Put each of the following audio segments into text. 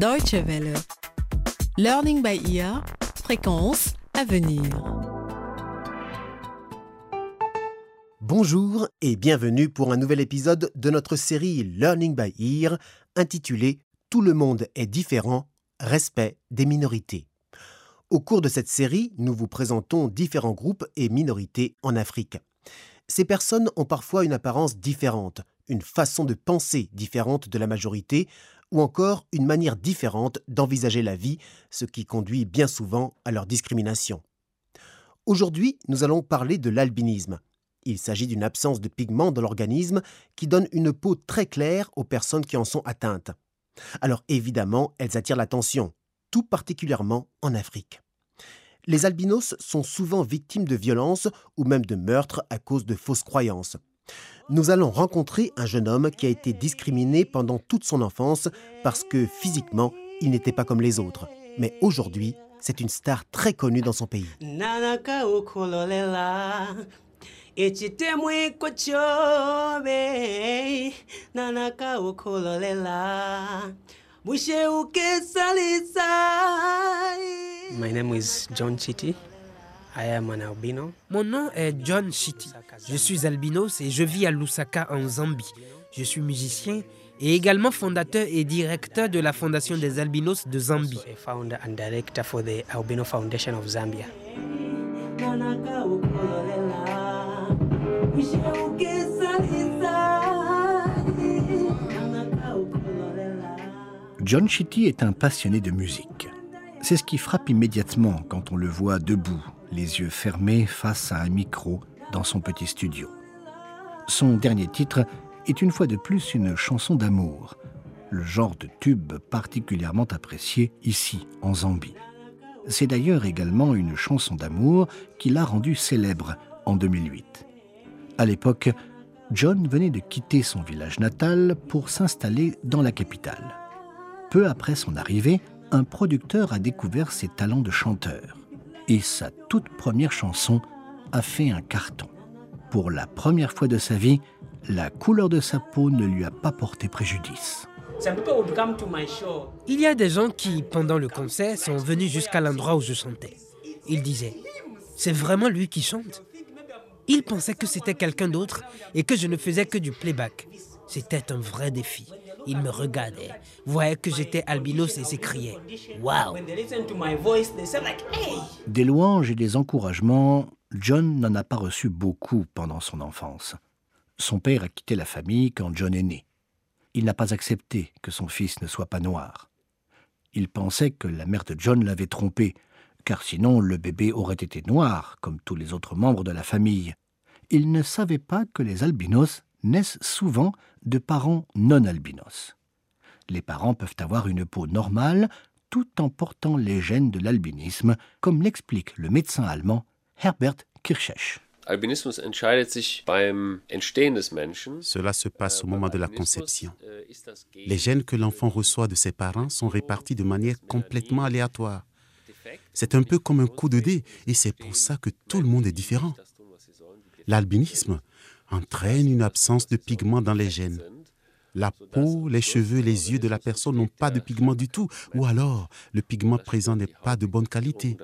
Deutsche Welle. Learning by ear, fréquence à venir. Bonjour et bienvenue pour un nouvel épisode de notre série Learning by Ear intitulée Tout le monde est différent, respect des minorités. Au cours de cette série, nous vous présentons différents groupes et minorités en Afrique. Ces personnes ont parfois une apparence différente, une façon de penser différente de la majorité, ou encore une manière différente d'envisager la vie, ce qui conduit bien souvent à leur discrimination. Aujourd'hui, nous allons parler de l'albinisme. Il s'agit d'une absence de pigments dans l'organisme qui donne une peau très claire aux personnes qui en sont atteintes. Alors évidemment, elles attirent l'attention, tout particulièrement en Afrique. Les albinos sont souvent victimes de violences ou même de meurtres à cause de fausses croyances. Nous allons rencontrer un jeune homme qui a été discriminé pendant toute son enfance parce que physiquement, il n'était pas comme les autres. Mais aujourd'hui, c'est une star très connue dans son pays. My name is John Chitty. I am an albino. Mon nom est John Chitty. Je suis albinos et je vis à Lusaka en Zambie. Je suis musicien et également fondateur et directeur de la Fondation des albinos de Zambie. A founder and director for the Albino Foundation of Zambia. John Chitty est un passionné de musique. C'est ce qui frappe immédiatement quand on le voit debout, les yeux fermés face à un micro dans son petit studio. Son dernier titre est une fois de plus une chanson d'amour, le genre de tube particulièrement apprécié ici en Zambie. C'est d'ailleurs également une chanson d'amour qui l'a rendu célèbre en 2008. À l'époque, John venait de quitter son village natal pour s'installer dans la capitale. Peu après son arrivée, un producteur a découvert ses talents de chanteur et sa toute première chanson a fait un carton. Pour la première fois de sa vie, la couleur de sa peau ne lui a pas porté préjudice. Il y a des gens qui, pendant le concert, sont venus jusqu'à l'endroit où je chantais. Ils disaient C'est vraiment lui qui chante Ils pensaient que c'était quelqu'un d'autre et que je ne faisais que du playback. C'était un vrai défi. Ils me regardaient, voyaient que j'étais albinos et s'écriaient Waouh Des louanges et des encouragements, John n'en a pas reçu beaucoup pendant son enfance. Son père a quitté la famille quand John est né. Il n'a pas accepté que son fils ne soit pas noir. Il pensait que la mère de John l'avait trompé, car sinon le bébé aurait été noir, comme tous les autres membres de la famille. Il ne savait pas que les albinos naissent souvent de parents non albinos. Les parents peuvent avoir une peau normale tout en portant les gènes de l'albinisme, comme l'explique le médecin allemand Herbert Kirchech. Cela se passe au moment de la conception. Les gènes que l'enfant reçoit de ses parents sont répartis de manière complètement aléatoire. C'est un peu comme un coup de dé et c'est pour ça que tout le monde est différent. L'albinisme entraîne une absence de pigments dans les gènes. La peau, les cheveux, les yeux de la personne n'ont pas de pigment du tout, ou alors le pigment présent n'est pas de bonne qualité.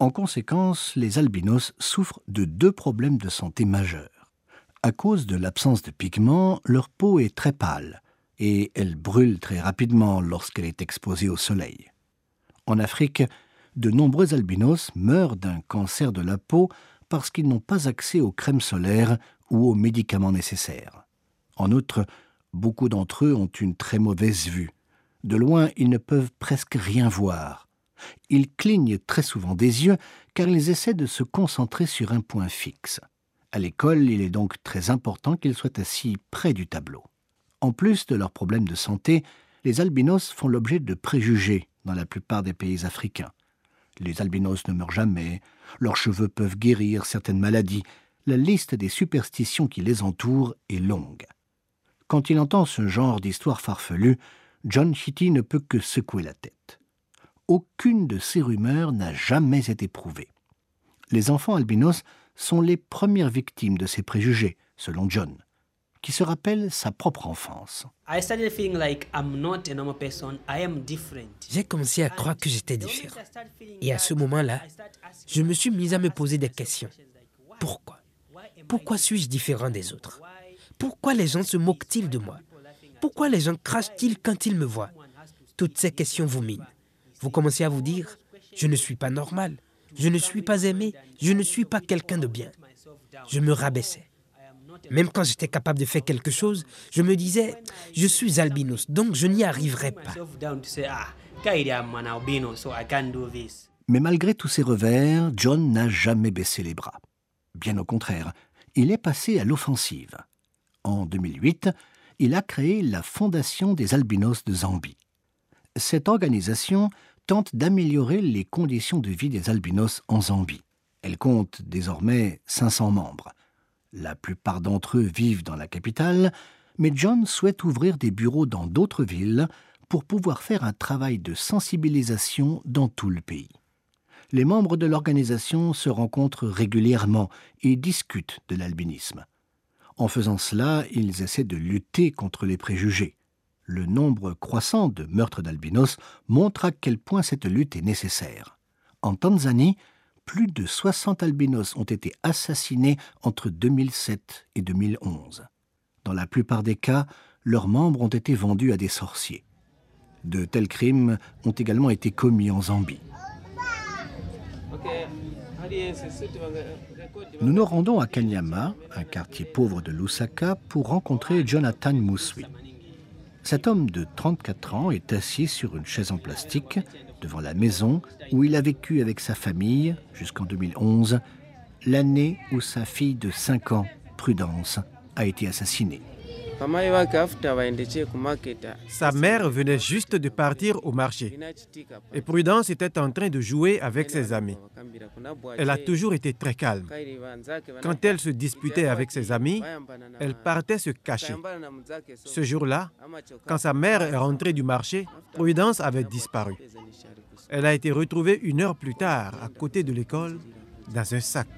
En conséquence, les albinos souffrent de deux problèmes de santé majeurs. À cause de l'absence de pigments, leur peau est très pâle et elle brûle très rapidement lorsqu'elle est exposée au soleil. En Afrique, de nombreux albinos meurent d'un cancer de la peau parce qu'ils n'ont pas accès aux crèmes solaires ou aux médicaments nécessaires. En outre, beaucoup d'entre eux ont une très mauvaise vue. De loin, ils ne peuvent presque rien voir. Ils clignent très souvent des yeux car ils essaient de se concentrer sur un point fixe. À l'école, il est donc très important qu'ils soient assis près du tableau. En plus de leurs problèmes de santé, les albinos font l'objet de préjugés dans la plupart des pays africains. Les albinos ne meurent jamais, leurs cheveux peuvent guérir certaines maladies, la liste des superstitions qui les entourent est longue. Quand il entend ce genre d'histoire farfelue, John Chitty ne peut que secouer la tête. Aucune de ces rumeurs n'a jamais été prouvée. Les enfants albinos sont les premières victimes de ces préjugés, selon John. Qui se rappelle sa propre enfance. J'ai commencé à croire que j'étais différent. Et à ce moment-là, je me suis mis à me poser des questions. Pourquoi? Pourquoi suis-je différent des autres? Pourquoi les gens se moquent-ils de moi? Pourquoi les gens crachent-ils quand ils me voient? Toutes ces questions? vous minent. Vous commencez à vous dire, je ne suis pas normal, je ne suis pas aimé, je ne suis pas quelqu'un de bien. Je me rabaissais. Même quand j'étais capable de faire quelque chose, je me disais, je suis albinos, donc je n'y arriverai pas. Mais malgré tous ces revers, John n'a jamais baissé les bras. Bien au contraire, il est passé à l'offensive. En 2008, il a créé la Fondation des albinos de Zambie. Cette organisation tente d'améliorer les conditions de vie des albinos en Zambie. Elle compte désormais 500 membres. La plupart d'entre eux vivent dans la capitale, mais John souhaite ouvrir des bureaux dans d'autres villes pour pouvoir faire un travail de sensibilisation dans tout le pays. Les membres de l'organisation se rencontrent régulièrement et discutent de l'albinisme. En faisant cela, ils essaient de lutter contre les préjugés. Le nombre croissant de meurtres d'albinos montre à quel point cette lutte est nécessaire. En Tanzanie, plus de 60 albinos ont été assassinés entre 2007 et 2011. Dans la plupart des cas, leurs membres ont été vendus à des sorciers. De tels crimes ont également été commis en Zambie. Nous nous rendons à Kanyama, un quartier pauvre de Lusaka, pour rencontrer Jonathan Mouswi. Cet homme de 34 ans est assis sur une chaise en plastique devant la maison où il a vécu avec sa famille jusqu'en 2011, l'année où sa fille de 5 ans, Prudence, a été assassinée. Sa mère venait juste de partir au marché et Prudence était en train de jouer avec ses amis. Elle a toujours été très calme. Quand elle se disputait avec ses amis, elle partait se cacher. Ce jour-là, quand sa mère est rentrée du marché, Prudence avait disparu. Elle a été retrouvée une heure plus tard à côté de l'école dans un sac.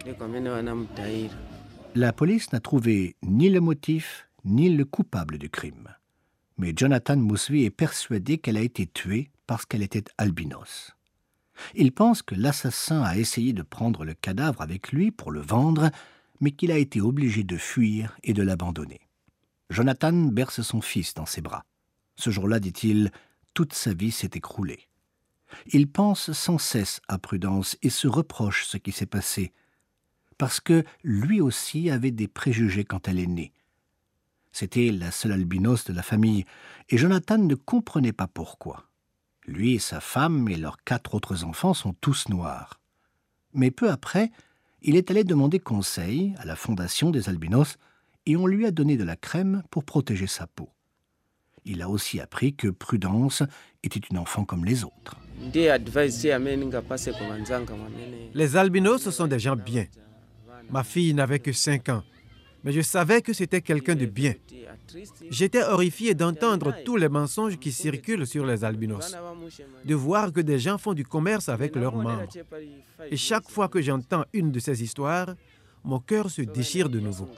La police n'a trouvé ni le motif ni le coupable du crime. Mais Jonathan Mousvi est persuadé qu'elle a été tuée parce qu'elle était albinos. Il pense que l'assassin a essayé de prendre le cadavre avec lui pour le vendre, mais qu'il a été obligé de fuir et de l'abandonner. Jonathan berce son fils dans ses bras. Ce jour-là, dit-il, toute sa vie s'est écroulée. Il pense sans cesse à Prudence et se reproche ce qui s'est passé, parce que lui aussi avait des préjugés quand elle est née, c'était la seule albinos de la famille, et Jonathan ne comprenait pas pourquoi. Lui et sa femme et leurs quatre autres enfants sont tous noirs. Mais peu après, il est allé demander conseil à la fondation des albinos et on lui a donné de la crème pour protéger sa peau. Il a aussi appris que Prudence était une enfant comme les autres. Les albinos sont des gens bien. Ma fille n'avait que 5 ans mais je savais que c'était quelqu'un de bien. J'étais horrifié d'entendre tous les mensonges qui circulent sur les albinos, de voir que des gens font du commerce avec leurs membres. Et chaque fois que j'entends une de ces histoires, mon cœur se déchire de nouveau.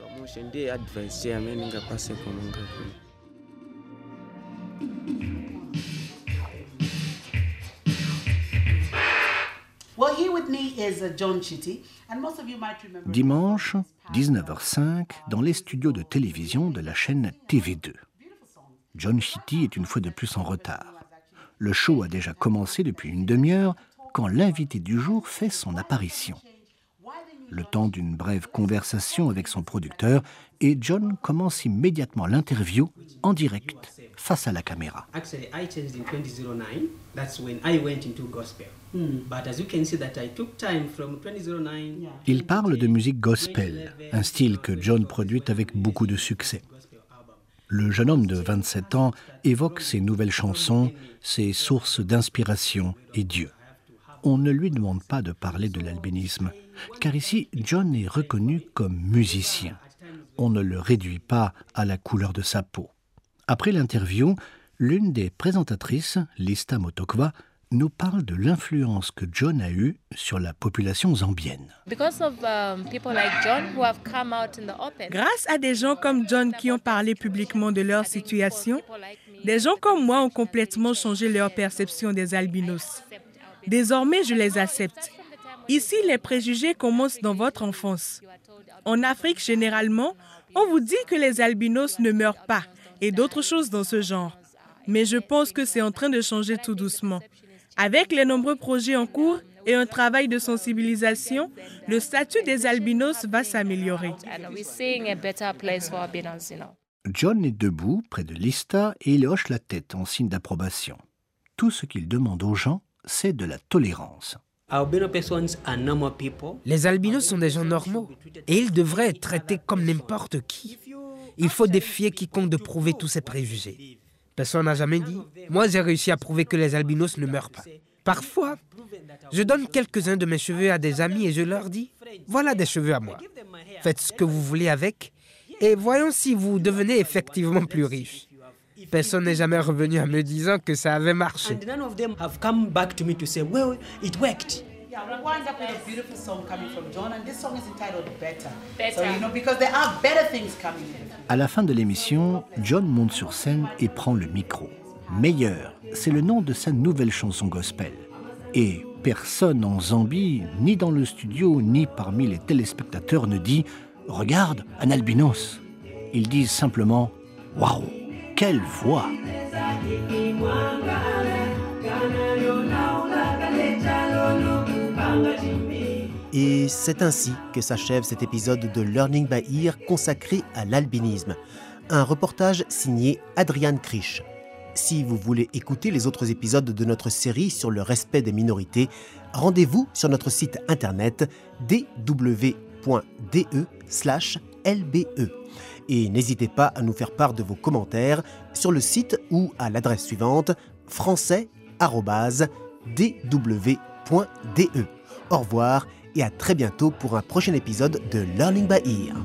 Dimanche, 19h05, dans les studios de télévision de la chaîne TV2. John Chitty est une fois de plus en retard. Le show a déjà commencé depuis une demi-heure quand l'invité du jour fait son apparition. Le temps d'une brève conversation avec son producteur, et John commence immédiatement l'interview en direct face à la caméra. Il parle de musique gospel, un style que John produit avec beaucoup de succès. Le jeune homme de 27 ans évoque ses nouvelles chansons, ses sources d'inspiration et Dieu. On ne lui demande pas de parler de l'albinisme, car ici John est reconnu comme musicien. On ne le réduit pas à la couleur de sa peau. Après l'interview, l'une des présentatrices, Lista Motokwa, nous parle de l'influence que John a eue sur la population zambienne. Grâce à des gens comme John qui ont parlé publiquement de leur situation, des gens comme moi ont complètement changé leur perception des albinos. Désormais, je les accepte. Ici, les préjugés commencent dans votre enfance. En Afrique, généralement, on vous dit que les albinos ne meurent pas et d'autres choses dans ce genre. Mais je pense que c'est en train de changer tout doucement. Avec les nombreux projets en cours et un travail de sensibilisation, le statut des albinos va s'améliorer. John est debout près de Lista et il hoche la tête en signe d'approbation. Tout ce qu'il demande aux gens, c'est de la tolérance. Les albinos sont des gens normaux et ils devraient être traités comme n'importe qui. Il faut défier quiconque de prouver tous ces préjugés. Personne n'a jamais dit. Moi, j'ai réussi à prouver que les albinos ne meurent pas. Parfois, je donne quelques-uns de mes cheveux à des amis et je leur dis, voilà des cheveux à moi. Faites ce que vous voulez avec et voyons si vous devenez effectivement plus riche. Personne n'est jamais revenu en me disant que ça avait marché. À la fin de l'émission, John monte sur scène et prend le micro. Meilleur, c'est le nom de sa nouvelle chanson gospel. Et personne en Zambie, ni dans le studio, ni parmi les téléspectateurs ne dit Regarde, un albinos. Ils disent simplement Waouh, quelle voix Et c'est ainsi que s'achève cet épisode de Learning by Ear consacré à l'albinisme. Un reportage signé Adrian Krisch. Si vous voulez écouter les autres épisodes de notre série sur le respect des minorités, rendez-vous sur notre site internet dw.de/lbe. Et n'hésitez pas à nous faire part de vos commentaires sur le site ou à l'adresse suivante français.dw.de. Au revoir et à très bientôt pour un prochain épisode de Learning by Ear.